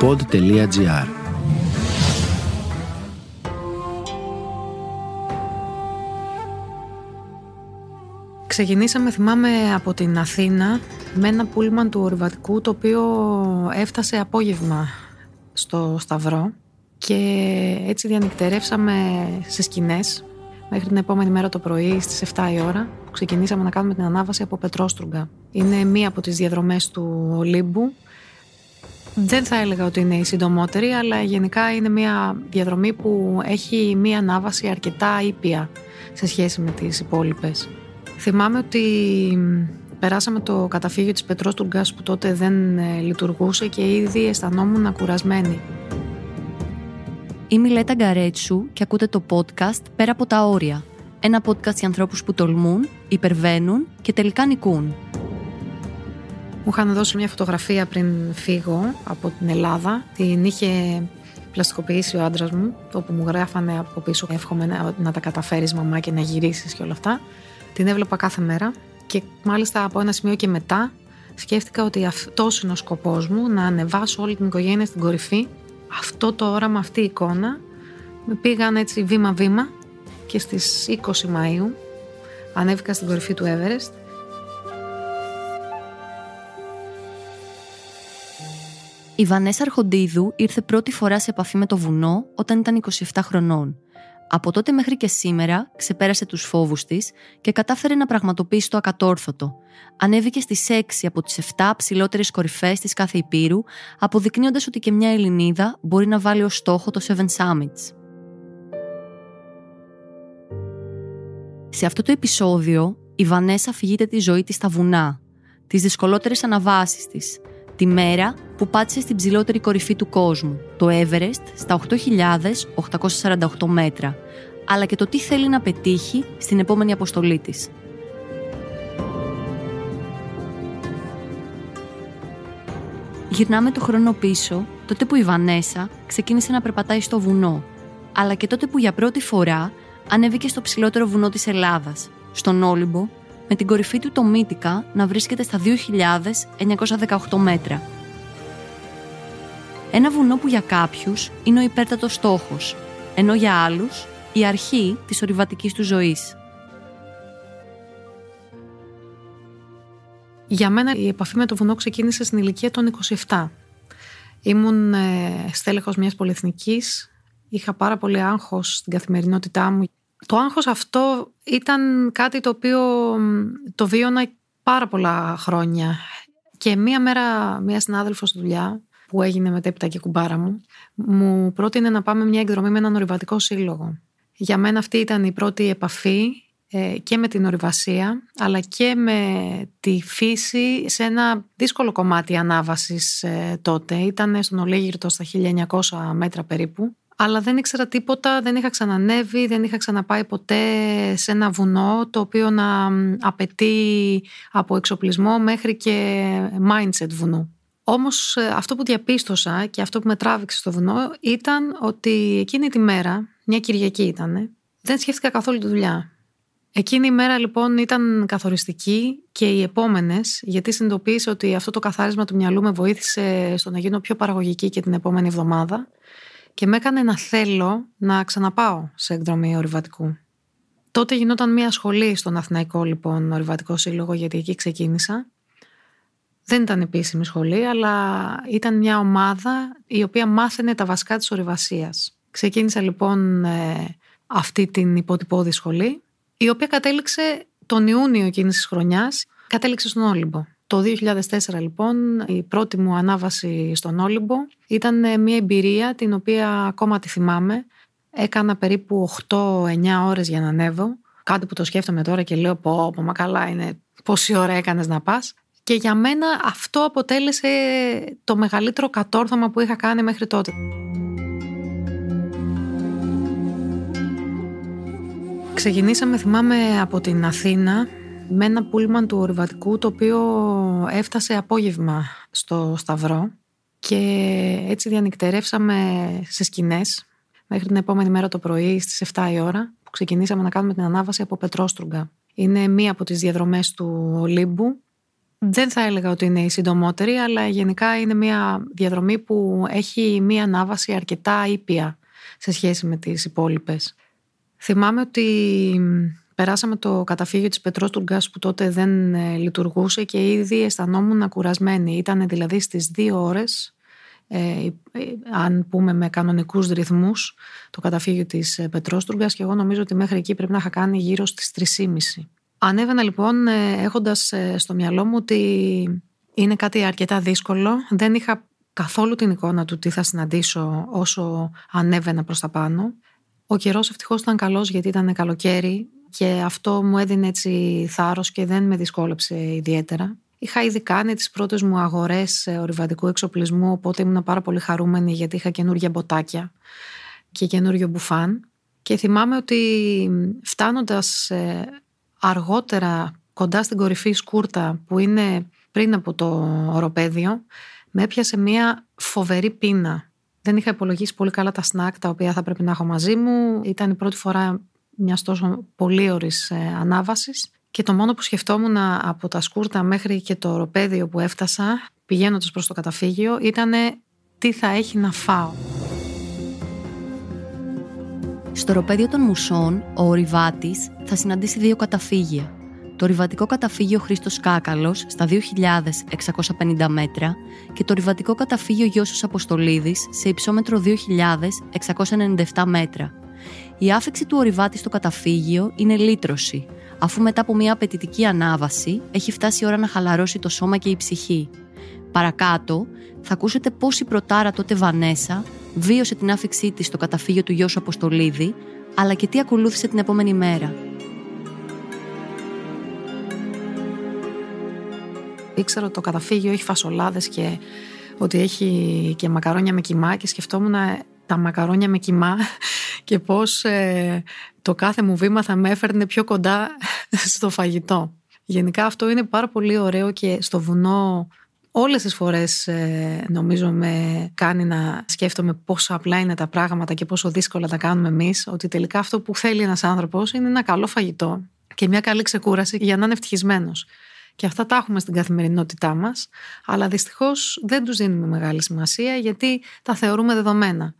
pod.gr Ξεκινήσαμε, θυμάμαι, από την Αθήνα με ένα πούλμαν του ορειβατικού το οποίο έφτασε απόγευμα στο Σταυρό και έτσι διανυκτερεύσαμε σε σκηνές μέχρι την επόμενη μέρα το πρωί στις 7 η ώρα που ξεκινήσαμε να κάνουμε την ανάβαση από Πετρόστρugga. Είναι μία από τις διαδρομές του Ολύμπου. Δεν θα έλεγα ότι είναι η συντομότερη, αλλά γενικά είναι μία διαδρομή που έχει μία ανάβαση αρκετά ήπια σε σχέση με τις υπόλοιπες. Θυμάμαι ότι περάσαμε το καταφύγιο της Πετρόστρουγκας που τότε δεν ε, λειτουργούσε και ήδη αισθανόμουν κουρασμένη. Είμαι η Λέτα Γκαρέτσου και ακούτε το podcast «Πέρα από τα όρια». Ένα podcast για ανθρώπους που τολμούν, υπερβαίνουν και τελικά νικούν. Μου είχαν δώσει μια φωτογραφία πριν φύγω από την Ελλάδα. Την είχε πλαστικοποιήσει ο άντρας μου, όπου μου γράφανε από πίσω εύχομαι να, να τα καταφέρεις μαμά και να γυρίσεις και όλα αυτά. Την έβλεπα κάθε μέρα και μάλιστα από ένα σημείο και μετά σκέφτηκα ότι αυτός είναι ο σκοπός μου, να ανεβάσω όλη την οικογένεια στην κορυφή αυτό το όραμα, αυτή η εικόνα με πήγαν έτσι βήμα-βήμα και στις 20 Μαΐου ανέβηκα στην κορυφή του Everest Η Βανέσα Αρχοντίδου ήρθε πρώτη φορά σε επαφή με το βουνό όταν ήταν 27 χρονών. Από τότε μέχρι και σήμερα ξεπέρασε τους φόβους της και κατάφερε να πραγματοποιήσει το ακατόρθωτο. Ανέβηκε στις 6 από τις 7 ψηλότερες κορυφές της κάθε υπήρου, αποδεικνύοντας ότι και μια Ελληνίδα μπορεί να βάλει ως στόχο το Seven Summits. Σε αυτό το επεισόδιο, η Βανέσα φυγείται τη ζωή της στα βουνά, τις δυσκολότερες αναβάσεις της, τη μέρα που πάτησε στην ψηλότερη κορυφή του κόσμου, το Everest, στα 8.848 μέτρα, αλλά και το τι θέλει να πετύχει στην επόμενη αποστολή της. Γυρνάμε το χρόνο πίσω, τότε που η Βανέσα ξεκίνησε να περπατάει στο βουνό, αλλά και τότε που για πρώτη φορά ανέβηκε στο ψηλότερο βουνό της Ελλάδας, στον Όλυμπο, με την κορυφή του το Μύτικα να βρίσκεται στα 2.918 μέτρα. Ένα βουνό που για κάποιους είναι ο υπέρτατος στόχος, ενώ για άλλους η αρχή της ορειβατικής του ζωής. Για μένα η επαφή με το βουνό ξεκίνησε στην ηλικία των 27. Ήμουν ε, στέλεχος μιας πολυεθνικής, είχα πάρα πολύ άγχος στην καθημερινότητά μου. Το άγχος αυτό ήταν κάτι το οποίο το βίωνα πάρα πολλά χρόνια. Και μία μέρα μία συνάδελφος στη δουλειά που έγινε μετέπειτα και κουμπάρα μου, μου πρότεινε να πάμε μια εκδρομή με έναν ορειβατικό σύλλογο. Για μένα αυτή ήταν η πρώτη επαφή ε, και με την ορειβασία αλλά και με τη φύση σε ένα δύσκολο κομμάτι ανάβασης ε, τότε. Ήταν στον Ολίγυρτο στα 1900 μέτρα περίπου αλλά δεν ήξερα τίποτα, δεν είχα ξανανεύει, δεν είχα ξαναπάει ποτέ σε ένα βουνό το οποίο να απαιτεί από εξοπλισμό μέχρι και mindset βουνού. Όμως ε, αυτό που διαπίστωσα και αυτό που με τράβηξε στο βουνό ήταν ότι εκείνη τη μέρα, μια Κυριακή ήταν, δεν σκέφτηκα καθόλου τη δουλειά. Εκείνη η μέρα λοιπόν ήταν καθοριστική και οι επόμενες, γιατί συνειδητοποίησα ότι αυτό το καθάρισμα του μυαλού με βοήθησε στο να γίνω πιο παραγωγική και την επόμενη εβδομάδα και με έκανε να θέλω να ξαναπάω σε εκδρομή ορειβατικού. Τότε γινόταν μια σχολή στον Αθηναϊκό λοιπόν Ορειβατικό Σύλλογο, γιατί εκεί ξεκίνησα δεν ήταν επίσημη σχολή, αλλά ήταν μια ομάδα η οποία μάθαινε τα βασικά της ορειβασίας. Ξεκίνησα λοιπόν ε, αυτή την υποτυπώδη σχολή, η οποία κατέληξε τον Ιούνιο εκείνης της χρονιάς, κατέληξε στον Όλυμπο. Το 2004 λοιπόν η πρώτη μου ανάβαση στον Όλυμπο ήταν ε, μια εμπειρία την οποία ακόμα τη θυμάμαι. Έκανα περίπου 8-9 ώρες για να ανέβω. Κάτι που το σκέφτομαι τώρα και λέω πω, πω μα καλά είναι πόση ώρα έκανες να πας. Και για μένα αυτό αποτέλεσε το μεγαλύτερο κατόρθωμα που είχα κάνει μέχρι τότε. Ξεκινήσαμε, θυμάμαι, από την Αθήνα με ένα πούλμαν του ορειβατικού το οποίο έφτασε απόγευμα στο Σταυρό και έτσι διανυκτερεύσαμε σε σκηνές μέχρι την επόμενη μέρα το πρωί στις 7 η ώρα που ξεκινήσαμε να κάνουμε την ανάβαση από Πετρόστρugga. Είναι μία από τις διαδρομές του Ολύμπου δεν θα έλεγα ότι είναι η συντομότερη, αλλά γενικά είναι μια διαδρομή που έχει μια ανάβαση αρκετά ήπια σε σχέση με τις υπόλοιπες. Θυμάμαι ότι περάσαμε το καταφύγιο της Πετρόστουργας που τότε δεν ε, λειτουργούσε και ήδη αισθανόμουν κουρασμένη. Ήταν δηλαδή στις δύο ώρες, ε, ε, αν πούμε με κανονικούς ρυθμούς, το καταφύγιο της Πετρόστουργας και εγώ νομίζω ότι μέχρι εκεί πρέπει να είχα κάνει γύρω στις 3.30. Ανέβαινα λοιπόν έχοντας στο μυαλό μου ότι είναι κάτι αρκετά δύσκολο. Δεν είχα καθόλου την εικόνα του τι θα συναντήσω όσο ανέβαινα προς τα πάνω. Ο καιρός ευτυχώς ήταν καλός γιατί ήταν καλοκαίρι και αυτό μου έδινε έτσι θάρρος και δεν με δυσκόλεψε ιδιαίτερα. Είχα ήδη κάνει τις πρώτες μου αγορές ορειβατικού εξοπλισμού οπότε ήμουν πάρα πολύ χαρούμενη γιατί είχα καινούργια μποτάκια και καινούριο μπουφάν και θυμάμαι ότι φτάνοντας ε, αργότερα κοντά στην κορυφή σκούρτα που είναι πριν από το οροπέδιο με έπιασε μια φοβερή πείνα. Δεν είχα υπολογίσει πολύ καλά τα σνακ τα οποία θα πρέπει να έχω μαζί μου. Ήταν η πρώτη φορά μιας τόσο πολύ ωρη ε, ανάβασης. Και το μόνο που σκεφτόμουν από τα σκούρτα μέχρι και το οροπέδιο που έφτασα, πηγαίνοντας προς το καταφύγιο, ήταν τι θα έχει να φάω. Στο οροπέδιο των Μουσών, ο ορειβάτης θα συναντήσει δύο καταφύγια το ριβατικό καταφύγιο Χρήστος Κάκαλος στα 2.650 μέτρα και το ριβατικό καταφύγιο Γιώσος Αποστολίδης σε υψόμετρο 2.697 μέτρα. Η άφηξη του ορειβάτη στο καταφύγιο είναι λύτρωση, αφού μετά από μια απαιτητική ανάβαση έχει φτάσει η ώρα να χαλαρώσει το σώμα και η ψυχή. Παρακάτω θα ακούσετε πώς η πρωτάρα τότε Βανέσα βίωσε την άφηξή της στο καταφύγιο του Γιώσου Αποστολίδη, αλλά και τι ακολούθησε την επόμενη μέρα. ήξερα ότι το καταφύγιο έχει φασολάδες και ότι έχει και μακαρόνια με κοιμά και σκεφτόμουν τα μακαρόνια με κοιμά και πώς ε, το κάθε μου βήμα θα με έφερνε πιο κοντά στο φαγητό. Γενικά αυτό είναι πάρα πολύ ωραίο και στο βουνό όλες τις φορές ε, νομίζω με κάνει να σκέφτομαι πόσο απλά είναι τα πράγματα και πόσο δύσκολα τα κάνουμε εμείς ότι τελικά αυτό που θέλει ένας άνθρωπος είναι ένα καλό φαγητό και μια καλή ξεκούραση για να είναι ευτυχισμένος. Και αυτά τα έχουμε στην καθημερινότητά μας, αλλά δυστυχώς δεν τους δίνουμε μεγάλη σημασία γιατί τα θεωρούμε δεδομένα.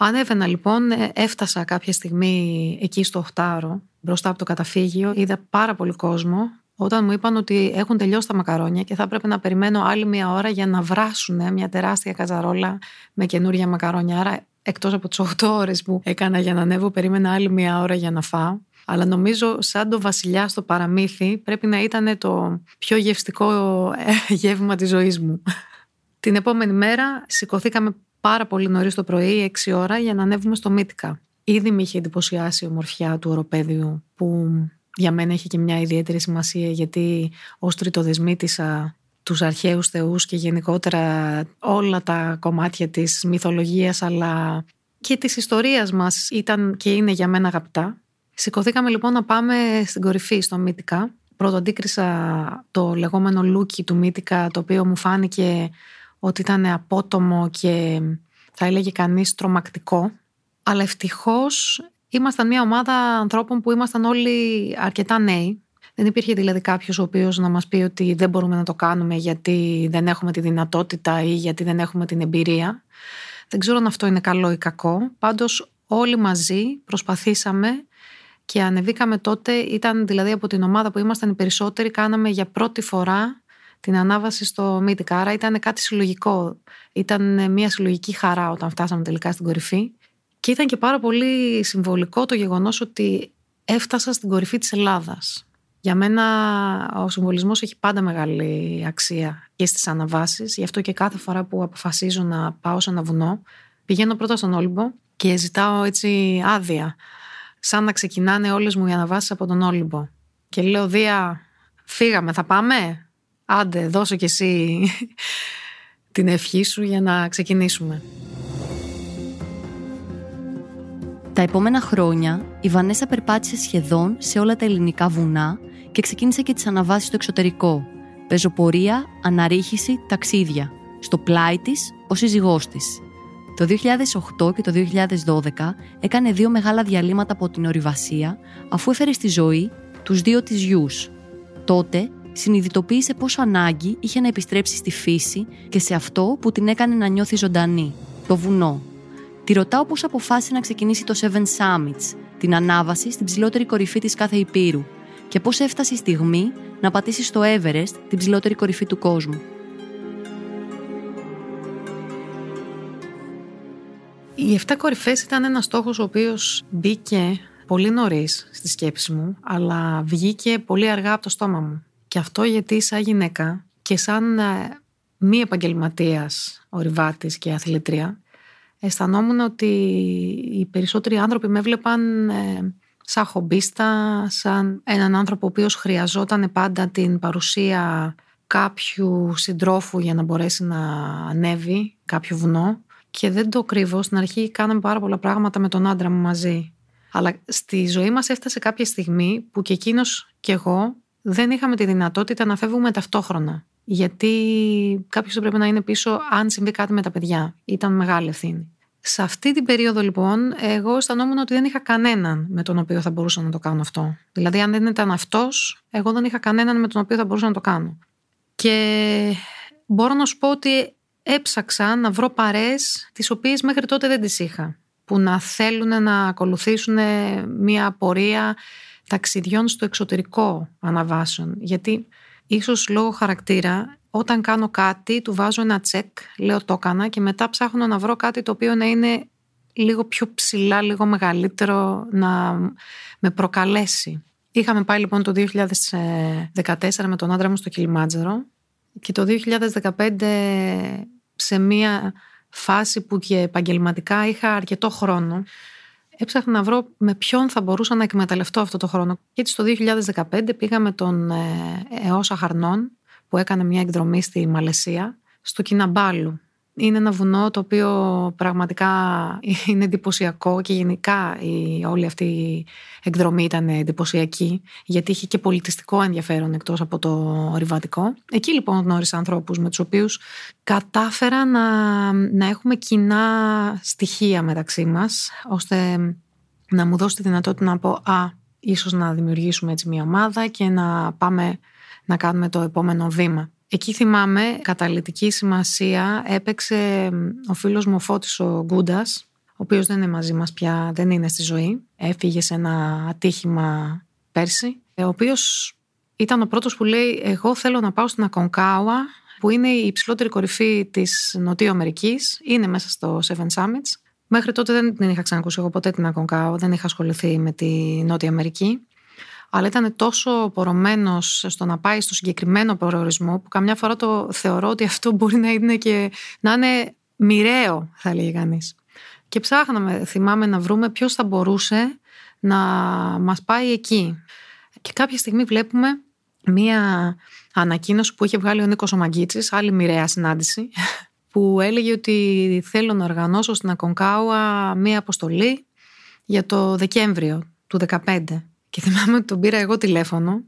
Ανέβαινα λοιπόν, ε, έφτασα κάποια στιγμή εκεί στο Οχτάρο, μπροστά από το καταφύγιο, είδα πάρα πολύ κόσμο. Όταν μου είπαν ότι έχουν τελειώσει τα μακαρόνια και θα έπρεπε να περιμένω άλλη μία ώρα για να βράσουν μια τεράστια καζαρόλα με καινούργια μακαρόνια. Άρα, εκτός από τις 8 ώρες που έκανα για να ανέβω, περίμενα άλλη μία ώρα για να φάω αλλά νομίζω σαν το βασιλιά στο παραμύθι πρέπει να ήταν το πιο γευστικό ε, γεύμα της ζωής μου. Την επόμενη μέρα σηκωθήκαμε πάρα πολύ νωρίς το πρωί, 6 ώρα, για να ανέβουμε στο Μύτικα. Ήδη με είχε εντυπωσιάσει η ομορφιά του οροπέδιου που για μένα έχει και μια ιδιαίτερη σημασία γιατί ως τριτοδεσμήτησα τους αρχαίους θεούς και γενικότερα όλα τα κομμάτια της μυθολογίας αλλά και της ιστορίας μας ήταν και είναι για μένα αγαπητά. Σηκωθήκαμε λοιπόν να πάμε στην κορυφή στο Μύτικα. Πρώτο αντίκρισα το λεγόμενο λούκι του Μύτικα, το οποίο μου φάνηκε ότι ήταν απότομο και θα έλεγε κανείς τρομακτικό. Αλλά ευτυχώς ήμασταν μια ομάδα ανθρώπων που ήμασταν όλοι αρκετά νέοι. Δεν υπήρχε δηλαδή κάποιος ο οποίος να μας πει ότι δεν μπορούμε να το κάνουμε γιατί δεν έχουμε τη δυνατότητα ή γιατί δεν έχουμε την εμπειρία. Δεν ξέρω αν αυτό είναι καλό ή κακό. Πάντως όλοι μαζί προσπαθήσαμε και ανεβήκαμε τότε, ήταν δηλαδή από την ομάδα που ήμασταν οι περισσότεροι, κάναμε για πρώτη φορά την ανάβαση στο Μύτικα. Άρα ήταν κάτι συλλογικό. Ήταν μια συλλογική χαρά όταν φτάσαμε τελικά στην κορυφή. Και ήταν και πάρα πολύ συμβολικό το γεγονός ότι έφτασα στην κορυφή της Ελλάδας. Για μένα ο συμβολισμός έχει πάντα μεγάλη αξία και στις αναβάσεις. Γι' αυτό και κάθε φορά που αποφασίζω να πάω σε ένα βουνό, πηγαίνω πρώτα στον Όλυμπο και ζητάω έτσι άδεια σαν να ξεκινάνε όλες μου οι αναβάσεις από τον Όλυμπο. Και λέω, Δία, φύγαμε, θα πάμε; Άντε, δώσω κι εσύ την ευχή σου για να ξεκινήσουμε. Τα επόμενα χρόνια η Βανέσα περπάτησε σχεδόν σε όλα τα ελληνικά βουνά και ξεκίνησε και τις αναβάσεις στο εξωτερικό. Πεζοπορία, αναρρίχηση, ταξίδια. Στο πλάι της, ο σύζυγός της. Το 2008 και το 2012 έκανε δύο μεγάλα διαλύματα από την ορειβασία αφού έφερε στη ζωή τους δύο της γιους. Τότε συνειδητοποίησε πόσο ανάγκη είχε να επιστρέψει στη φύση και σε αυτό που την έκανε να νιώθει ζωντανή, το βουνό. Τη ρωτάω πώς αποφάσισε να ξεκινήσει το Seven Summits, την ανάβαση στην ψηλότερη κορυφή της κάθε υπήρου, και πώς έφτασε η στιγμή να πατήσει στο Everest, την ψηλότερη κορυφή του κόσμου. Οι 7 κορυφές ήταν ένας στόχος ο οποίος μπήκε πολύ νωρίς στη σκέψη μου, αλλά βγήκε πολύ αργά από το στόμα μου. Και αυτό γιατί σαν γυναίκα και σαν ε, μη επαγγελματίας ορειβάτης και αθλητρία, αισθανόμουν ότι οι περισσότεροι άνθρωποι με έβλεπαν ε, σαν χομπίστα, σαν έναν άνθρωπο ο οποίος χρειαζόταν πάντα την παρουσία κάποιου συντρόφου για να μπορέσει να ανέβει κάποιο βουνό και δεν το κρύβω, στην αρχή κάναμε πάρα πολλά πράγματα με τον άντρα μου μαζί. Αλλά στη ζωή μας έφτασε κάποια στιγμή που και εκείνος και εγώ δεν είχαμε τη δυνατότητα να φεύγουμε ταυτόχρονα. Γιατί κάποιος πρέπει να είναι πίσω αν συμβεί κάτι με τα παιδιά. Ήταν μεγάλη ευθύνη. Σε αυτή την περίοδο λοιπόν, εγώ αισθανόμουν ότι δεν είχα κανέναν με τον οποίο θα μπορούσα να το κάνω αυτό. Δηλαδή, αν δεν ήταν αυτός, εγώ δεν είχα κανέναν με τον οποίο θα μπορούσα να το κάνω. Και μπορώ να σου πω ότι έψαξα να βρω παρές τις οποίες μέχρι τότε δεν τις είχα. Που να θέλουν να ακολουθήσουν μια πορεία ταξιδιών στο εξωτερικό αναβάσεων. Γιατί ίσως λόγω χαρακτήρα όταν κάνω κάτι του βάζω ένα τσεκ, λέω το έκανα και μετά ψάχνω να βρω κάτι το οποίο να είναι λίγο πιο ψηλά, λίγο μεγαλύτερο, να με προκαλέσει. Είχαμε πάει λοιπόν το 2014 με τον άντρα μου στο Κιλιμάτζερο και το 2015 σε μία φάση που και επαγγελματικά είχα αρκετό χρόνο έψαχνα να βρω με ποιον θα μπορούσα να εκμεταλλευτώ αυτό το χρόνο. Και έτσι το 2015 πήγα με τον ε, Εώσα Χαρνών που έκανε μια εκδρομή στη Μαλαισία στο Κιναμπάλου είναι ένα βουνό το οποίο πραγματικά είναι εντυπωσιακό και γενικά η, όλη αυτή η εκδρομή ήταν εντυπωσιακή γιατί είχε και πολιτιστικό ενδιαφέρον εκτός από το ριβατικό. Εκεί λοιπόν γνώρισα ανθρώπους με τους οποίους κατάφερα να, να έχουμε κοινά στοιχεία μεταξύ μας ώστε να μου δώσει τη δυνατότητα να πω «Α, ίσως να δημιουργήσουμε έτσι μια ομάδα και να πάμε να κάνουμε το επόμενο βήμα». Εκεί θυμάμαι καταλητική σημασία έπαιξε ο φίλος μου ο Φώτης ο Γκούντας, ο οποίος δεν είναι μαζί μας πια, δεν είναι στη ζωή. Έφυγε σε ένα ατύχημα πέρσι, ο οποίος ήταν ο πρώτος που λέει εγώ θέλω να πάω στην Ακονκάουα που είναι η υψηλότερη κορυφή της Νοτιού Αμερικής, είναι μέσα στο Seven Summits. Μέχρι τότε δεν την είχα ξανακούσει εγώ ποτέ την Ακονκάουα, δεν είχα ασχοληθεί με τη Νότια Αμερική αλλά ήταν τόσο πορωμένος στο να πάει στο συγκεκριμένο προορισμό που καμιά φορά το θεωρώ ότι αυτό μπορεί να είναι και να είναι μοιραίο, θα λέει κανείς. Και ψάχναμε, θυμάμαι, να βρούμε ποιος θα μπορούσε να μας πάει εκεί. Και κάποια στιγμή βλέπουμε μία ανακοίνωση που είχε βγάλει ο Νίκος Ομαγκίτσης, άλλη μοιραία συνάντηση, που έλεγε ότι θέλω να οργανώσω στην Ακονκάουα μία αποστολή για το Δεκέμβριο του 2015. Και θυμάμαι ότι τον πήρα εγώ τηλέφωνο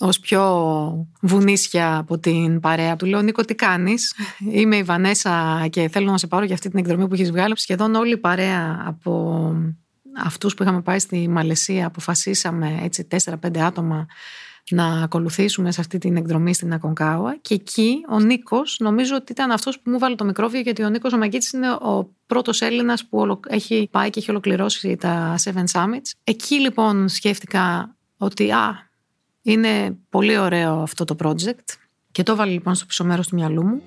ως πιο βουνίσια από την παρέα του. Λέω: Νίκο, τι κάνεις; Είμαι η Βανέσα και θέλω να σε πάρω για αυτή την εκδρομή που έχεις βγάλει. Σχεδόν όλη η παρέα από αυτούς που είχαμε πάει στη Μαλαισία αποφασίσαμε έτσι 4-5 άτομα να ακολουθήσουμε σε αυτή την εκδρομή στην Ακονκάουα. Και εκεί ο Νίκος, νομίζω ότι ήταν αυτός που μου βάλε το μικρόβιο, γιατί ο Νίκος Ομαγκίτη είναι ο πρώτος Έλληνας που έχει πάει και έχει ολοκληρώσει τα Seven Summits. Εκεί λοιπόν σκέφτηκα ότι α, είναι πολύ ωραίο αυτό το project. Και το βάλε λοιπόν στο πίσω μέρος του μυαλού μου.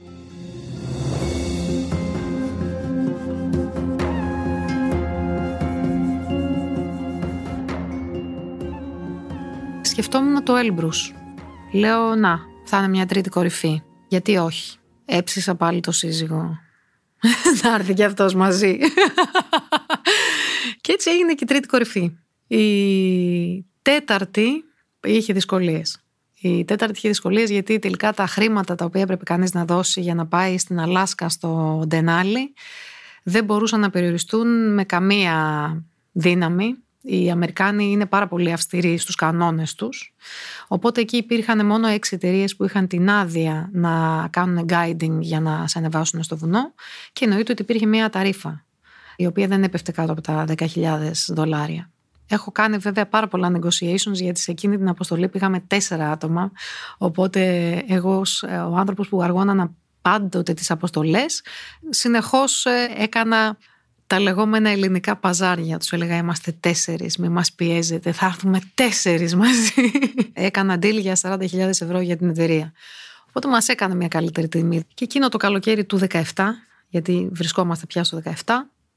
Σκεφτόμουν το Έλμπρους. Λέω να, θα είναι μια τρίτη κορυφή. Γιατί όχι; Έψησα πάλι το σύζυγο. να έρθει και αυτός μαζί. και έτσι έγινε και η τρίτη κορυφή. Η τέταρτη είχε δυσκολίες. Η τέταρτη είχε δυσκολίες γιατί τελικά τα χρήματα τα οποία έπρεπε κανείς να δώσει για να πάει στην Αλάσκα στο Ντενάλι δεν μπορούσαν να περιοριστούν με καμία δύναμη οι Αμερικάνοι είναι πάρα πολύ αυστηροί στους κανόνες τους. Οπότε εκεί υπήρχαν μόνο έξι εταιρείες που είχαν την άδεια να κάνουν guiding για να σε ανεβάσουν στο βουνό και εννοείται ότι υπήρχε μια ταρίφα η οποία δεν έπεφτε κάτω από τα 10.000 δολάρια. Έχω κάνει βέβαια πάρα πολλά negotiations γιατί σε εκείνη την αποστολή πήγαμε τέσσερα άτομα. Οπότε εγώ, ο άνθρωπος που αργώνανα πάντοτε τις αποστολές, συνεχώς ε, έκανα τα λεγόμενα ελληνικά παζάρια. Τους έλεγα: Είμαστε τέσσερις, μη μας πιέζετε. Θα έρθουμε τέσσερις μαζί. Έκανα deal για 40.000 ευρώ για την εταιρεία. Οπότε μας έκανε μια καλύτερη τιμή. Και εκείνο το καλοκαίρι του 17, γιατί βρισκόμαστε πια στο 17,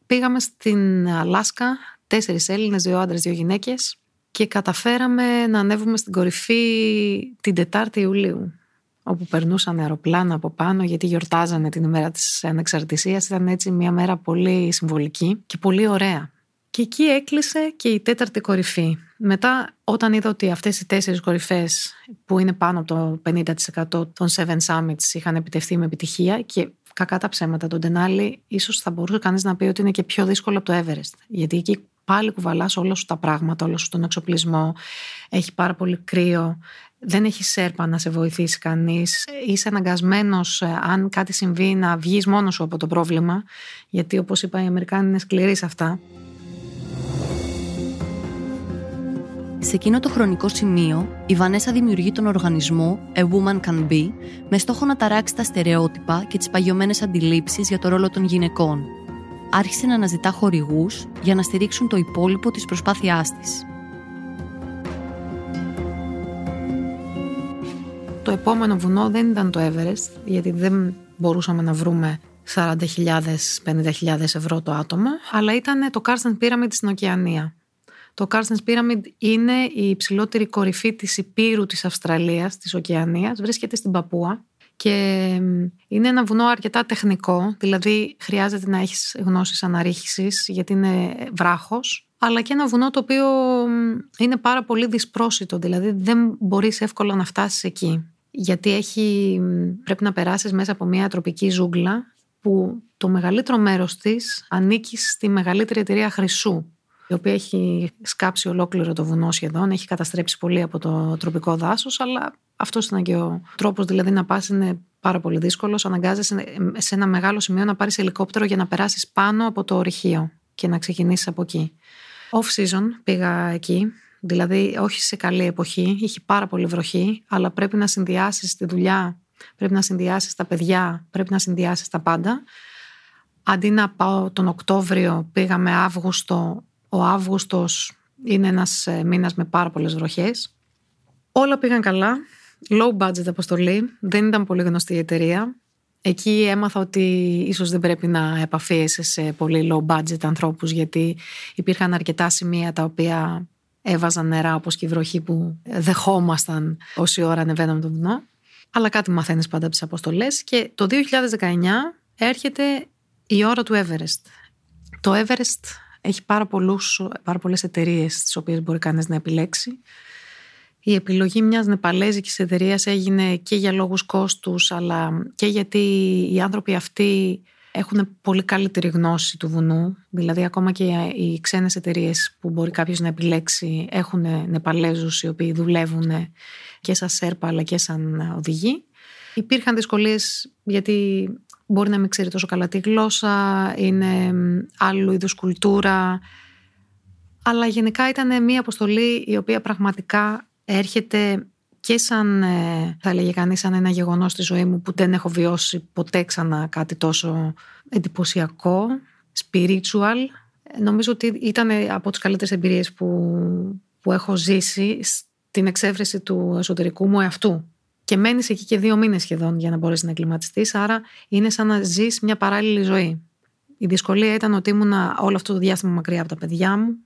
πήγαμε στην Αλάσκα, τέσσερις Έλληνες, δύο άντρες, δύο γυναίκες, και καταφέραμε να ανέβουμε στην κορυφή την Τετάρτη Ιουλίου όπου περνούσαν αεροπλάνα από πάνω γιατί γιορτάζανε την ημέρα της ανεξαρτησίας. Ήταν έτσι μια μέρα πολύ συμβολική και πολύ ωραία. Και εκεί έκλεισε και η τέταρτη κορυφή. Μετά όταν είδα ότι αυτές οι τέσσερις κορυφές που είναι πάνω από το 50% των Seven Summits είχαν επιτευχθεί με επιτυχία και κακά τα ψέματα τον Τενάλι ίσως θα μπορούσε κανείς να πει ότι είναι και πιο δύσκολο από το Everest. Γιατί εκεί πάλι κουβαλάς όλα σου τα πράγματα, όλο σου τον εξοπλισμό, έχει πάρα πολύ κρύο, δεν έχει σέρπα να σε βοηθήσει κανείς, είσαι αναγκασμένος ε, αν κάτι συμβεί να βγεις μόνος σου από το πρόβλημα, γιατί όπως είπα οι Αμερικάνοι είναι σκληροί σε αυτά. Σε εκείνο το χρονικό σημείο, η Βανέσα δημιουργεί τον οργανισμό A Woman Can Be με στόχο να ταράξει τα στερεότυπα και τις παγιωμένες αντιλήψεις για το ρόλο των γυναικών. Άρχισε να αναζητά χορηγούς για να στηρίξουν το υπόλοιπο της προσπάθειάς της. Το επόμενο βουνό δεν ήταν το Everest, γιατί δεν μπορούσαμε να βρούμε 40.000, 50.000 ευρώ το άτομο, αλλά ήταν το Carstens Pyramid στην Οκεανία. Το Carstens Pyramid είναι η υψηλότερη κορυφή της υπήρου της Αυστραλίας, της Οκεανίας, βρίσκεται στην Παπούα και είναι ένα βουνό αρκετά τεχνικό, δηλαδή χρειάζεται να έχεις γνώσεις αναρρίχησης γιατί είναι βράχος, αλλά και ένα βουνό το οποίο είναι πάρα πολύ δυσπρόσιτο, δηλαδή δεν μπορείς εύκολα να φτάσεις εκεί γιατί έχει, πρέπει να περάσεις μέσα από μια τροπική ζούγκλα που το μεγαλύτερο μέρος της ανήκει στη μεγαλύτερη εταιρεία χρυσού η οποία έχει σκάψει ολόκληρο το βουνό σχεδόν, έχει καταστρέψει πολύ από το τροπικό δάσος, αλλά αυτός είναι και ο τρόπος δηλαδή να πας είναι πάρα πολύ δύσκολος. Αναγκάζεσαι σε ένα μεγάλο σημείο να πάρεις ελικόπτερο για να περάσεις πάνω από το ορυχείο και να ξεκινήσεις από εκεί. Off season πήγα εκεί Δηλαδή, όχι σε καλή εποχή, είχε πάρα πολύ βροχή, αλλά πρέπει να συνδυάσεις τη δουλειά, πρέπει να συνδυάσεις τα παιδιά, πρέπει να συνδυάσεις τα πάντα. Αντί να πάω τον Οκτώβριο, πήγαμε Αύγουστο. Ο Αύγουστος είναι ένας ε, μήνας με πάρα πολλές βροχές. Όλα πήγαν καλά. Low budget αποστολή. Δεν ήταν πολύ γνωστή η εταιρεία. Εκεί έμαθα ότι ίσως δεν πρέπει να επαφίεσαι σε πολύ low budget ανθρώπους γιατί υπήρχαν αρκετά σημεία τα οποία έβαζαν νερά όπως και η βροχή που δεχόμασταν όση ώρα ανεβαίναμε το βουνό. Αλλά κάτι μαθαίνεις πάντα από τις αποστολές και το 2019 έρχεται η ώρα του Everest. Το Everest έχει πάρα, πολλούς, πάρα πολλές εταιρείες τις οποίες μπορεί κανείς να επιλέξει. Η επιλογή μιας νεπαλέζικης εταιρείας έγινε και για λόγους κόστους αλλά και γιατί οι άνθρωποι αυτοί έχουν πολύ καλύτερη γνώση του βουνού. Δηλαδή, ακόμα και οι ξένες εταιρείες που μπορεί κάποιος να επιλέξει έχουν Νεπαλέζους οι οποίοι δουλεύουν και σαν σέρπα αλλά και σαν οδηγοί. Υπήρχαν δυσκολίες γιατί μπορεί να μην ξέρει τόσο καλά τη γλώσσα, είναι άλλου είδους κουλτούρα. Αλλά γενικά ήταν μια αποστολή η οποία πραγματικά έρχεται και σαν, ε, θα έλεγε κανείς, σαν ένα γεγονός στη ζωή μου που δεν έχω βιώσει ποτέ ξανά κάτι τόσο εντυπωσιακό, spiritual. Νομίζω ότι ήταν από τις καλύτερες εμπειρίες που, που έχω ζήσει στην εξέφραση του εσωτερικού μου εαυτού. Και μένεις εκεί και δύο μήνες σχεδόν για να μπορέσεις να εγκληματιστείς, άρα είναι σαν να ζεις μια παράλληλη ζωή. Η δυσκολία ήταν ότι ήμουν όλο αυτό το διάστημα μακριά από τα παιδιά μου.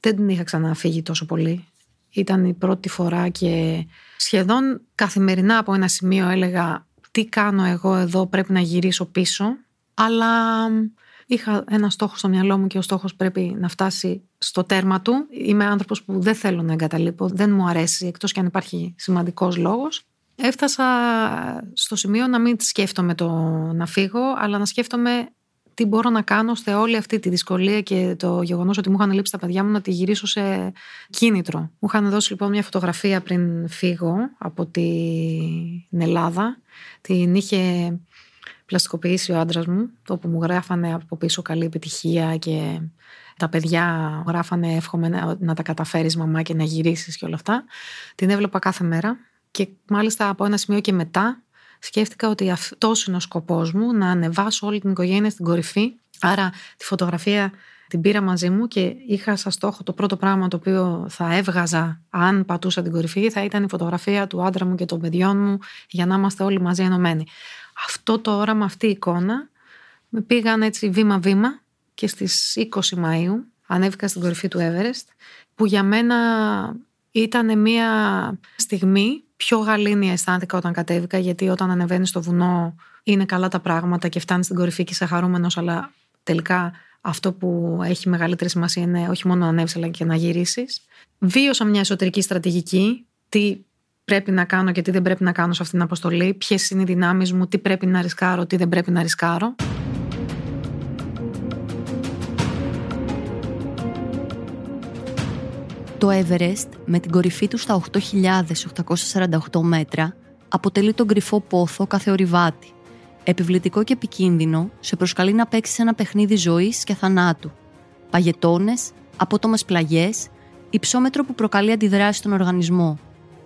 Δεν την είχα ξαναφύγει τόσο πολύ. Ήταν η πρώτη φορά και σχεδόν καθημερινά από ένα σημείο έλεγα τι κάνω εγώ εδώ πρέπει να γυρίσω πίσω αλλά είχα ένα στόχο στο μυαλό μου και ο στόχος πρέπει να φτάσει στο τέρμα του. Είμαι άνθρωπος που δεν θέλω να εγκαταλείπω, δεν μου αρέσει εκτός και αν υπάρχει σημαντικός λόγος. Έφτασα στο σημείο να μην σκέφτομαι το να φύγω, αλλά να σκέφτομαι τι μπορώ να κάνω σε όλη αυτή τη δυσκολία και το γεγονός ότι μου είχαν λείψει τα παιδιά μου να τη γυρίσω σε κίνητρο. Μου είχαν δώσει λοιπόν μια φωτογραφία πριν φύγω από την Ελλάδα. Την είχε πλαστικοποιήσει ο άντρας μου, όπου μου γράφανε από πίσω καλή επιτυχία και τα παιδιά γράφανε εύχομαι να, να τα καταφέρεις μαμά και να γυρίσεις και όλα αυτά. Την έβλεπα κάθε μέρα και μάλιστα από ένα σημείο και μετά σκέφτηκα ότι αυτός είναι ο σκοπός μου, να ανεβάσω όλη την οικογένεια στην κορυφή. Άρα τη φωτογραφία την πήρα μαζί μου και είχα σαν στόχο το πρώτο πράγμα το οποίο θα έβγαζα αν πατούσα την κορυφή θα ήταν η φωτογραφία του άντρα μου και των παιδιών μου για να είμαστε όλοι μαζί ενωμένοι. Αυτό το όραμα, αυτή η εικόνα με πήγαν έτσι βήμα-βήμα και στις 20 Μαΐου ανέβηκα στην κορυφή του Everest που για μένα ήταν μια στιγμή πιο γαλήνια αισθάνθηκα όταν κατέβηκα γιατί όταν ανεβαίνεις στο βουνό είναι καλά τα πράγματα και φτάνεις στην κορυφή και είσαι χαρούμενος αλλά τελικά αυτό που έχει μεγαλύτερη σημασία είναι όχι μόνο να ανέβεις αλλά και να γυρίσεις. Βίωσα μια εσωτερική στρατηγική. Τι πρέπει να κάνω και τι δεν πρέπει να κάνω σε αυτήν την αποστολή. Ποιες είναι οι δυνάμεις μου, τι πρέπει να ρισκάρω, τι δεν πρέπει να ρισκάρω. Το Everest με την κορυφή του στα 8.848 μέτρα αποτελεί τον κρυφό πόθο κάθε ορειβάτη επιβλητικό και επικίνδυνο, σε προσκαλεί να παίξει ένα παιχνίδι ζωής και θανάτου. Παγετώνες, απότομες πλαγιές, υψόμετρο που προκαλεί αντιδράσεις στον οργανισμό.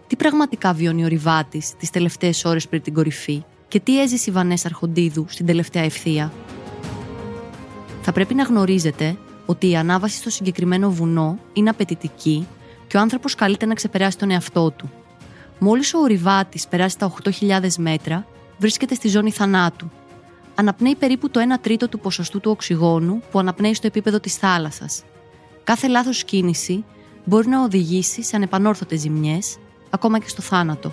Τι πραγματικά βιώνει ο Ριβάτη τις τελευταίες ώρες πριν την κορυφή και τι έζησε η Βανέσα Αρχοντίδου στην τελευταία ευθεία; Θα πρέπει να γνωρίζετε ότι η ανάβαση στο συγκεκριμένο βουνό είναι απαιτητική και ο άνθρωπος καλείται να ξεπεράσει τον εαυτό του. Μόλις ο ορειβάτη περάσει τα 8.000 μέτρα, βρίσκεται στη ζώνη θανάτου. Αναπνέει περίπου το 1 τρίτο του ποσοστού του οξυγόνου που αναπνέει στο επίπεδο της θάλασσας. Κάθε λάθος κίνηση μπορεί να οδηγήσει σε ανεπανόρθωτες ζημιές, ακόμα και στο θάνατο.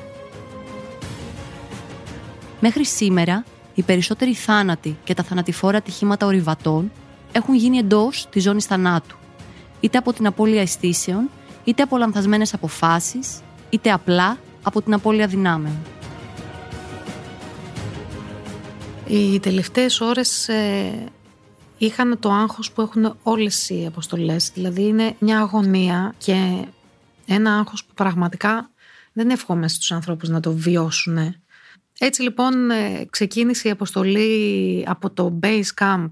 Μέχρι σήμερα, οι περισσότεροι θάνατοι και τα θανατηφόρα ατυχήματα ορειβατών έχουν γίνει εντός της ζώνης θανάτου, είτε από την απώλεια αισθήσεων, είτε από λανθασμένες αποφάσεις, είτε απλά από την απώλεια δυνάμεων. Οι τελευταίες ώρες ε, είχαν το άγχος που έχουν όλες οι αποστολές. Δηλαδή είναι μια αγωνία και ένα άγχος που πραγματικά δεν εύχομαι στους ανθρώπους να το βιώσουν. Έτσι λοιπόν ε, ξεκίνησε η αποστολή από το Base Camp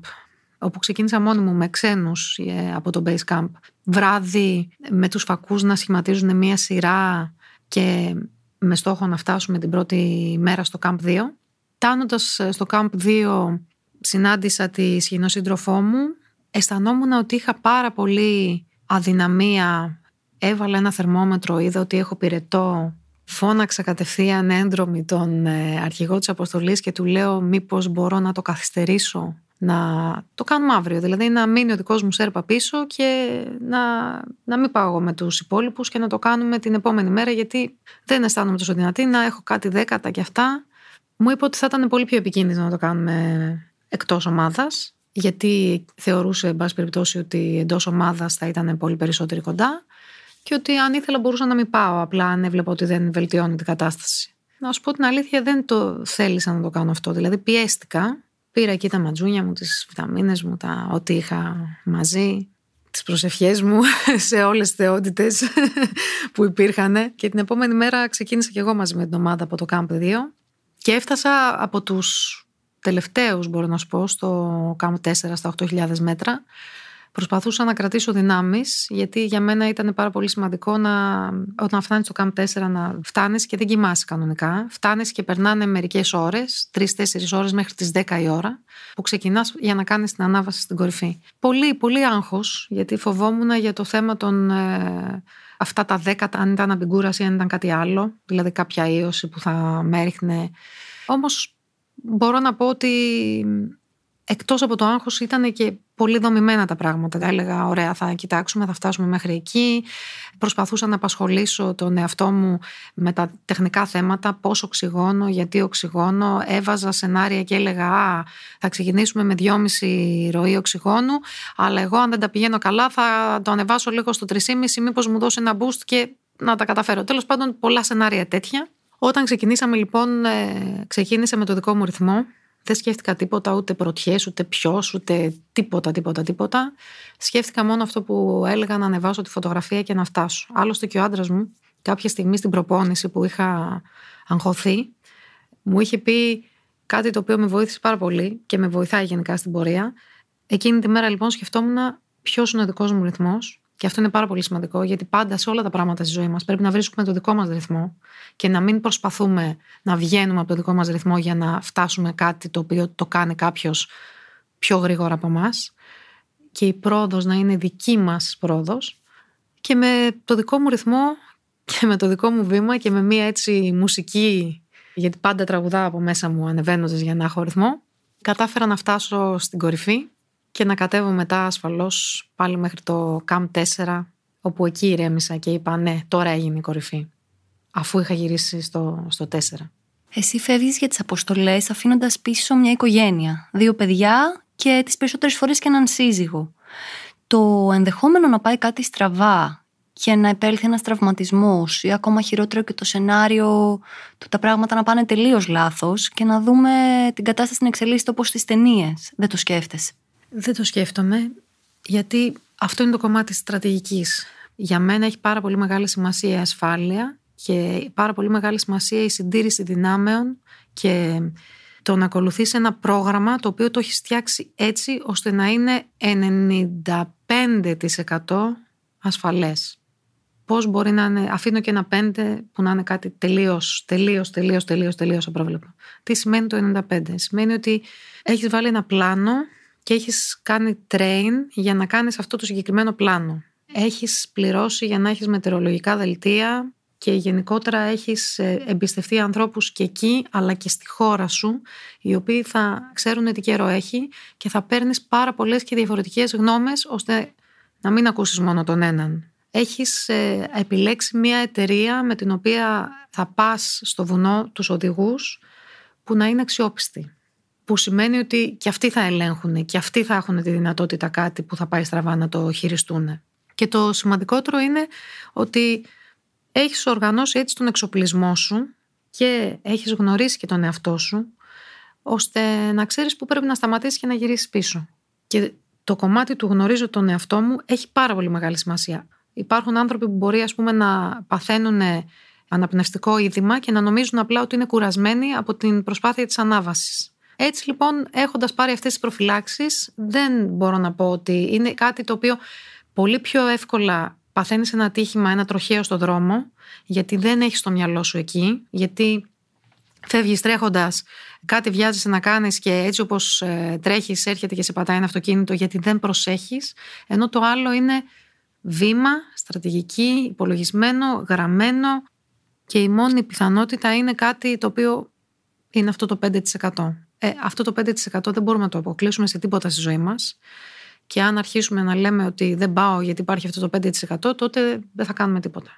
όπου ξεκίνησα μόνη μου με ξένους ε, από το Base Camp. Βράδυ με τους φακούς να σχηματίζουν μια σειρά και με στόχο να φτάσουμε την πρώτη μέρα στο Camp 2. Φτάνοντας ε, στο Camp 2 συνάντησα τη σχηνοσύντροφό μου. Αισθανόμουν ότι είχα πάρα πολύ αδυναμία. Έβαλα ένα θερμόμετρο, είδα ότι έχω πυρετό. Φώναξα κατευθείαν έντρομη τον ε, αρχηγό της αποστολής και του λέω μήπως μπορώ να το καθυστερήσω να το κάνουμε αύριο. Δηλαδή να μείνει ο δικός μου σέρπα πίσω και να, να μην πάω με τους υπόλοιπους και να το κάνουμε την επόμενη μέρα γιατί δεν αισθάνομαι τόσο δυνατή να έχω κάτι δέκατα και αυτά μου είπε ότι θα ήταν πολύ πιο επικίνδυνο να το κάνουμε εκτός ομάδας, γιατί θεωρούσε, εν πάση περιπτώσει, ότι εντός ομάδας θα ήταν πολύ περισσότεροι κοντά και ότι αν ήθελα μπορούσα να μην πάω, απλά αν έβλεπα ότι δεν βελτιώνει την κατάσταση. Να σου πω την αλήθεια, δεν το θέλησα να το κάνω αυτό. Δηλαδή, πιέστηκα. Πήρα εκεί τα ματζούνια μου, τις βιταμίνες μου, τα ό,τι είχα μαζί, τις προσευχές μου σε όλες τις θεότητες που υπήρχαν. Και την επόμενη μέρα ξεκίνησα και εγώ μαζί με την ομάδα από το Camp 2 και έφτασα από τους τελευταίους, μπορώ να σου πω, στο ΚΑΜ 4 στα 8.000 μέτρα. Προσπαθούσα να κρατήσω δυνάμεις, γιατί για μένα ήταν πάρα πολύ σημαντικό να, όταν φτάνεις στο ΚΑΜ 4 να φτάνεις και δεν κοιμάσαι κανονικά. Φτάνεις και περνάνε μερικές ώρες, 3-4 ώρες μέχρι τις 10 η ώρα, που ξεκινάς για να κάνεις την ανάβαση στην κορυφή. Πολύ, πολύ άγχος, γιατί φοβόμουν για το θέμα των... Ε, αυτά τα δέκατα, αν ήταν αμπιγκούραση, αν ήταν κάτι άλλο, δηλαδή κάποια ίωση που θα με έριχνε. Όμως μπορώ να πω ότι εκτός από το άγχος ήταν και πολύ δομημένα τα πράγματα. Έλεγα, ωραία, θα κοιτάξουμε, θα φτάσουμε μέχρι εκεί. Προσπαθούσα να απασχολήσω τον εαυτό μου με τα τεχνικά θέματα, πώς οξυγόνο, γιατί οξυγόνο. Έβαζα σενάρια και έλεγα, α, θα ξεκινήσουμε με 2,5 ροή οξυγόνου, αλλά εγώ αν δεν τα πηγαίνω καλά θα το ανεβάσω λίγο στο 3,5, μήπως μου δώσει ένα boost και να τα καταφέρω. Τέλος πάντων, πολλά σενάρια τέτοια. Όταν ξεκινήσαμε λοιπόν, ε, ξεκίνησε με το δικό μου ρυθμό. Δεν σκέφτηκα τίποτα, ούτε πρωτιές, ούτε ποιος, ούτε τίποτα, τίποτα, τίποτα. Σκέφτηκα μόνο αυτό που έλεγα να ανεβάσω τη φωτογραφία και να φτάσω. Άλλωστε και ο άντρας μου, κάποια στιγμή στην προπόνηση που είχα αγχωθεί, μου είχε πει κάτι το οποίο με βοήθησε πάρα πολύ και με βοηθάει γενικά στην πορεία. Εκείνη τη μέρα λοιπόν σκεφτόμουν ποιος είναι ο δικός μου ρυθμός. Και αυτό είναι πάρα πολύ σημαντικό, γιατί πάντα σε όλα τα πράγματα στη ζωή μας πρέπει να βρίσκουμε το δικό μας ρυθμό και να μην προσπαθούμε να βγαίνουμε από το δικό μας ρυθμό για να φτάσουμε κάτι το οποίο το κάνει κάποιος πιο γρήγορα από εμάς. Και η πρόοδος να είναι δική μας πρόοδος. Και με το δικό μου ρυθμό και με το δικό μου βήμα και με μία έτσι μουσική, γιατί πάντα τραγουδάω από μέσα μου ανεβαίνοντας για να έχω ρυθμό, κατάφερα να φτάσω στην κορυφή και να κατέβω μετά ασφαλώς πάλι μέχρι το ΚΑΜ 4 όπου εκεί ηρέμησα και είπα ναι τώρα έγινε η κορυφή αφού είχα γυρίσει στο, στο 4. Εσύ φεύγεις για τις αποστολές αφήνοντας πίσω μια οικογένεια, δύο παιδιά και τις περισσότερες φορές και έναν σύζυγο. Το ενδεχόμενο να πάει κάτι στραβά και να επέλθει ένας τραυματισμός ή ακόμα χειρότερο και το σενάριο του τα πράγματα να πάνε τελείως λάθος και να δούμε την κατάσταση να εξελίσσεται όπως στις ταινίες. Δεν το σκέφτεσαι. Δεν το σκέφτομαι, γιατί αυτό είναι το κομμάτι της στρατηγικής. Για μένα έχει πάρα πολύ μεγάλη σημασία η ασφάλεια και πάρα πολύ μεγάλη σημασία η συντήρηση δυνάμεων και το να ακολουθείς ένα πρόγραμμα το οποίο το έχεις φτιάξει έτσι ώστε να είναι 95% ασφαλές. Πώς μπορεί να είναι, αφήνω και ένα 5 που να είναι κάτι τελείως, τελείως, τελείως, τελείως, τελείως απρόβλεπτο. Τι σημαίνει το 95? Σημαίνει ότι έχεις βάλει ένα πλάνο και έχεις κάνει train για να κάνεις αυτό το συγκεκριμένο πλάνο. Έχεις πληρώσει για να έχεις μετεωρολογικά δελτία και γενικότερα έχεις ε, εμπιστευτεί ανθρώπους και εκεί αλλά και στη χώρα σου οι οποίοι θα ξέρουν τι καιρό έχει και θα παίρνεις πάρα πολλές και διαφορετικές γνώμες ώστε να μην ακούσεις μόνο τον έναν. Έχεις ε, επιλέξει μια εταιρεία με την οποία θα πας στο βουνό τους οδηγούς που να είναι αξιόπιστη που σημαίνει ότι και αυτοί θα ελέγχουν και αυτοί θα έχουν τη δυνατότητα κάτι που θα πάει στραβά να το χειριστούν. Και το σημαντικότερο είναι ότι έχεις οργανώσει έτσι τον εξοπλισμό σου και έχεις γνωρίσει και τον εαυτό σου ώστε να ξέρεις που πρέπει να σταματήσεις και να γυρίσεις πίσω. Και το κομμάτι του γνωρίζω τον εαυτό μου έχει πάρα πολύ μεγάλη σημασία. Υπάρχουν άνθρωποι που μπορεί ας πούμε να παθαίνουν αναπνευστικό είδημα και να νομίζουν απλά ότι είναι κουρασμένοι από την προσπάθεια της ανάβασης. Έτσι λοιπόν έχοντας πάρει αυτές τις προφυλάξεις δεν μπορώ να πω ότι είναι κάτι το οποίο πολύ πιο εύκολα παθαίνεις ένα ατύχημα, ένα τροχαίο στο δρόμο γιατί δεν έχεις το μυαλό σου εκεί, γιατί φεύγεις τρέχοντας, κάτι βιάζεσαι να κάνεις και έτσι όπως ε, τρέχεις έρχεται και σε πατάει ένα αυτοκίνητο γιατί δεν προσέχεις, ενώ το άλλο είναι βήμα, στρατηγική, υπολογισμένο, γραμμένο και η μόνη πιθανότητα είναι κάτι το οποίο είναι αυτό το 5%. Ε, αυτό το 5% δεν μπορούμε να το αποκλείσουμε σε τίποτα στη ζωή μας και αν αρχίσουμε να λέμε ότι δεν πάω γιατί υπάρχει αυτό το 5% τότε δεν θα κάνουμε τίποτα.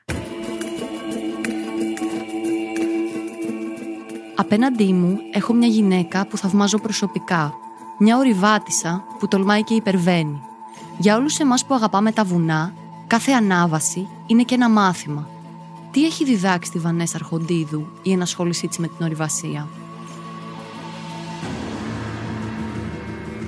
Απέναντί μου έχω μια γυναίκα που θαυμάζω προσωπικά. Μια ορειβάτισσα που τολμάει και υπερβαίνει. Για όλους εμάς που αγαπάμε τα βουνά, κάθε ανάβαση είναι και ένα μάθημα. Τι έχει διδάξει τη Βανέσα Αρχοντίδου η ενασχόλησή της με την ορειβασία;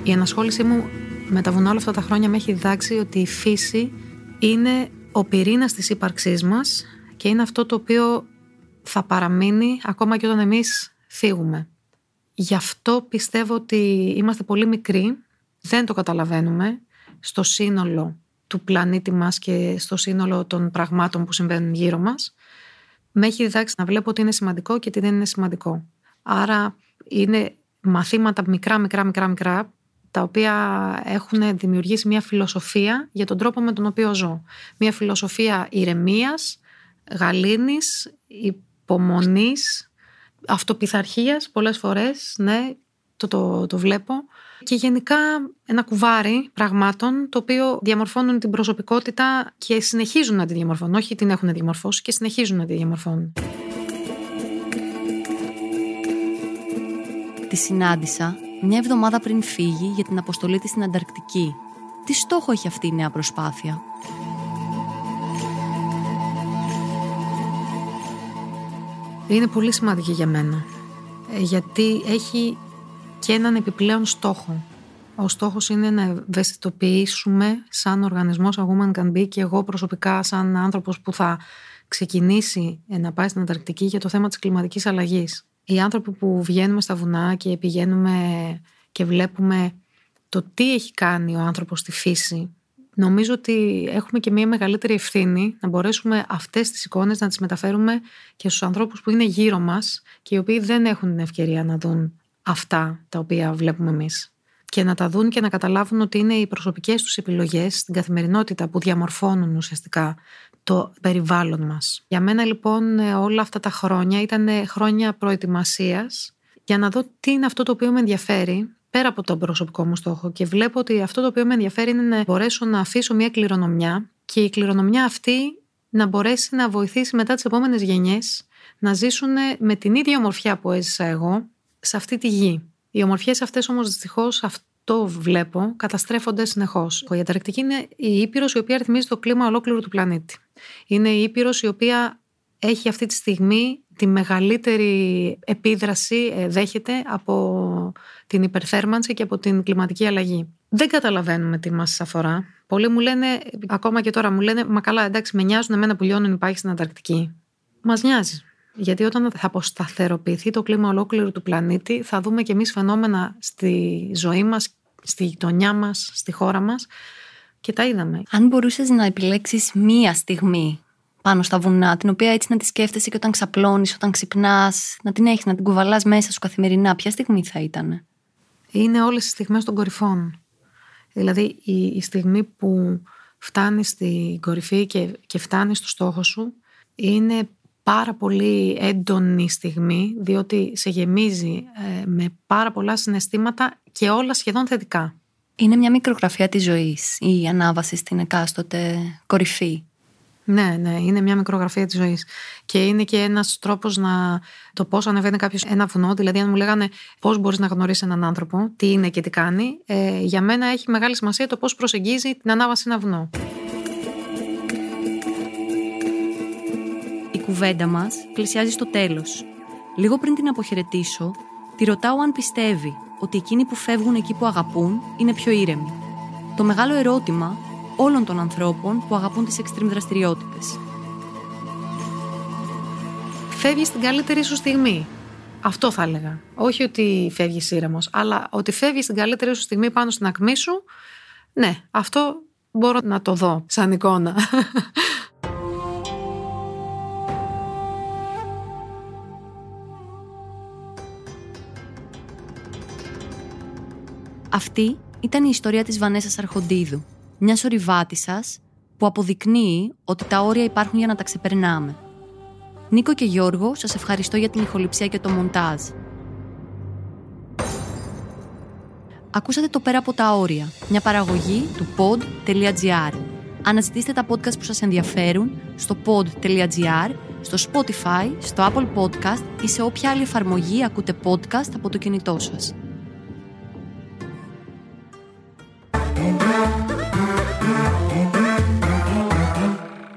Η ενασχόλησή μου με τα βουνά όλα αυτά τα χρόνια με έχει διδάξει ότι η φύση είναι ο πυρήνας της ύπαρξής μας και είναι αυτό το οποίο θα παραμείνει ακόμα και όταν εμείς φύγουμε. Γι' αυτό πιστεύω ότι είμαστε πολύ μικροί, δεν το καταλαβαίνουμε στο σύνολο του πλανήτη μας και στο σύνολο των πραγμάτων που συμβαίνουν γύρω μας. Με έχει διδάξει να βλέπω ότι είναι σημαντικό και ότι δεν είναι σημαντικό. Άρα είναι μαθήματα μικρά, μικρά, μικρά, μικρά τα οποία έχουν δημιουργήσει μια φιλοσοφία για τον τρόπο με τον οποίο ζω. Μια φιλοσοφία ηρεμίας, γαλήνης, υπομονής, αυτοπιθαρχίας πολλές φορές, ναι, το, το, το βλέπω. Και γενικά ένα κουβάρι πραγμάτων το οποίο διαμορφώνουν την προσωπικότητα και συνεχίζουν να τη διαμορφώνουν. Όχι την έχουν διαμορφώσει και συνεχίζουν να τη διαμορφώνουν. Τη συνάντησα μια εβδομάδα πριν φύγει για την αποστολή της στην Ανταρκτική. Τι στόχο έχει αυτή η νέα προσπάθεια; Είναι πολύ σημαντική για μένα. Ε, γιατί έχει και έναν επιπλέον στόχο. Ο στόχος είναι να ευαισθητοποιήσουμε σαν οργανισμός A Woman Can Be και εγώ προσωπικά σαν άνθρωπος που θα ξεκινήσει να πάει στην Ανταρκτική για το θέμα της κλιματικής αλλαγής οι άνθρωποι που βγαίνουμε στα βουνά και πηγαίνουμε και βλέπουμε το τι έχει κάνει ο άνθρωπος στη φύση νομίζω ότι έχουμε και μια μεγαλύτερη ευθύνη να μπορέσουμε αυτές τις εικόνες να τις μεταφέρουμε και στους ανθρώπους που είναι γύρω μας και οι οποίοι δεν έχουν την ευκαιρία να δουν αυτά τα οποία βλέπουμε εμείς. Και να τα δουν και να καταλάβουν ότι είναι οι προσωπικές τους επιλογές στην καθημερινότητα που διαμορφώνουν ουσιαστικά το περιβάλλον μας. Για μένα λοιπόν όλα αυτά τα χρόνια ήταν χρόνια προετοιμασίας για να δω τι είναι αυτό το οποίο με ενδιαφέρει πέρα από τον προσωπικό μου στόχο και βλέπω ότι αυτό το οποίο με ενδιαφέρει είναι να μπορέσω να αφήσω μια κληρονομιά και η κληρονομιά αυτή να μπορέσει να βοηθήσει μετά τις επόμενες γενιές να ζήσουν με την ίδια ομορφιά που έζησα εγώ σε αυτή τη γη. Οι ομορφιές αυτές όμως δυστυχώς αυτό βλέπω καταστρέφονται συνεχώς. Η Ανταρκτική είναι η Ήπειρος η οποία ρυθμίζει το κλίμα ολόκληρου του πλανήτη. Είναι η Ήπειρος η οποία έχει αυτή τη στιγμή τη μεγαλύτερη επίδραση ε, δέχεται από την υπερθέρμανση και από την κλιματική αλλαγή. Δεν καταλαβαίνουμε τι μας αφορά. Πολλοί μου λένε, ακόμα και τώρα μου λένε, μα καλά εντάξει με νοιάζουν εμένα που λιώνουν υπάρχει στην Ανταρκτική. Μας νοιάζει. Γιατί όταν θα αποσταθεροποιηθεί το κλίμα ολόκληρου του πλανήτη, θα δούμε και εμείς φαινόμενα στη ζωή μας, στη γειτονιά μας, στη χώρα μας. Και τα είδαμε. Αν μπορούσες να επιλέξεις μία στιγμή πάνω στα βουνά, την οποία έτσι να τη σκέφτεσαι και όταν ξαπλώνεις, όταν ξυπνάς, να την έχεις, να την κουβαλάς μέσα σου καθημερινά, ποια στιγμή θα ήταν. Είναι όλες οι στιγμές των κορυφών. Δηλαδή η, η στιγμή που φτάνεις στην κορυφή και, και φτάνεις στο στόχο σου είναι πάρα πολύ έντονη στιγμή διότι σε γεμίζει ε, με πάρα πολλά συναισθήματα και όλα σχεδόν θετικά. Είναι μια μικρογραφία της ζωής η ανάβαση στην εκάστοτε κορυφή. Ναι, ναι, είναι μια μικρογραφία της ζωής. Και είναι και ένας τρόπος να το πώς ανεβαίνει κάποιος ένα βουνό. Δηλαδή, αν μου λέγανε πώς μπορείς να γνωρίσεις έναν άνθρωπο, τι είναι και τι κάνει, ε, για μένα έχει μεγάλη σημασία το πώς προσεγγίζει την ανάβαση ένα βουνό. Κουβέντα μας πλησιάζει στο τέλος. Λίγο πριν την αποχαιρετήσω, τη ρωτάω αν πιστεύει ότι εκείνοι που φεύγουν εκεί που αγαπούν είναι πιο ήρεμοι. Το μεγάλο ερώτημα όλων των ανθρώπων που αγαπούν τις extreme δραστηριότητες. Φεύγεις στην καλύτερη σου στιγμή. Αυτό θα έλεγα. Όχι ότι φεύγεις ήρεμος, αλλά ότι φεύγεις στην καλύτερη σου στιγμή πάνω στην ακμή σου. Ναι, αυτό μπορώ να το δω σαν εικόνα. Αυτή ήταν η ιστορία της Βανέσας Αρχοντίδου, μια ορειβάτησα που αποδεικνύει ότι τα όρια υπάρχουν για να τα ξεπερνάμε. Νίκο και Γιώργο, σας ευχαριστώ για την ηχοληψία και το μοντάζ. Ακούσατε το «Πέρα από τα όρια», μια παραγωγή του pod.gr. Αναζητήστε τα podcast που σας ενδιαφέρουν στο pod.gr, στο Spotify, στο Apple Podcast ή σε όποια άλλη εφαρμογή ακούτε podcast από το κινητό σας.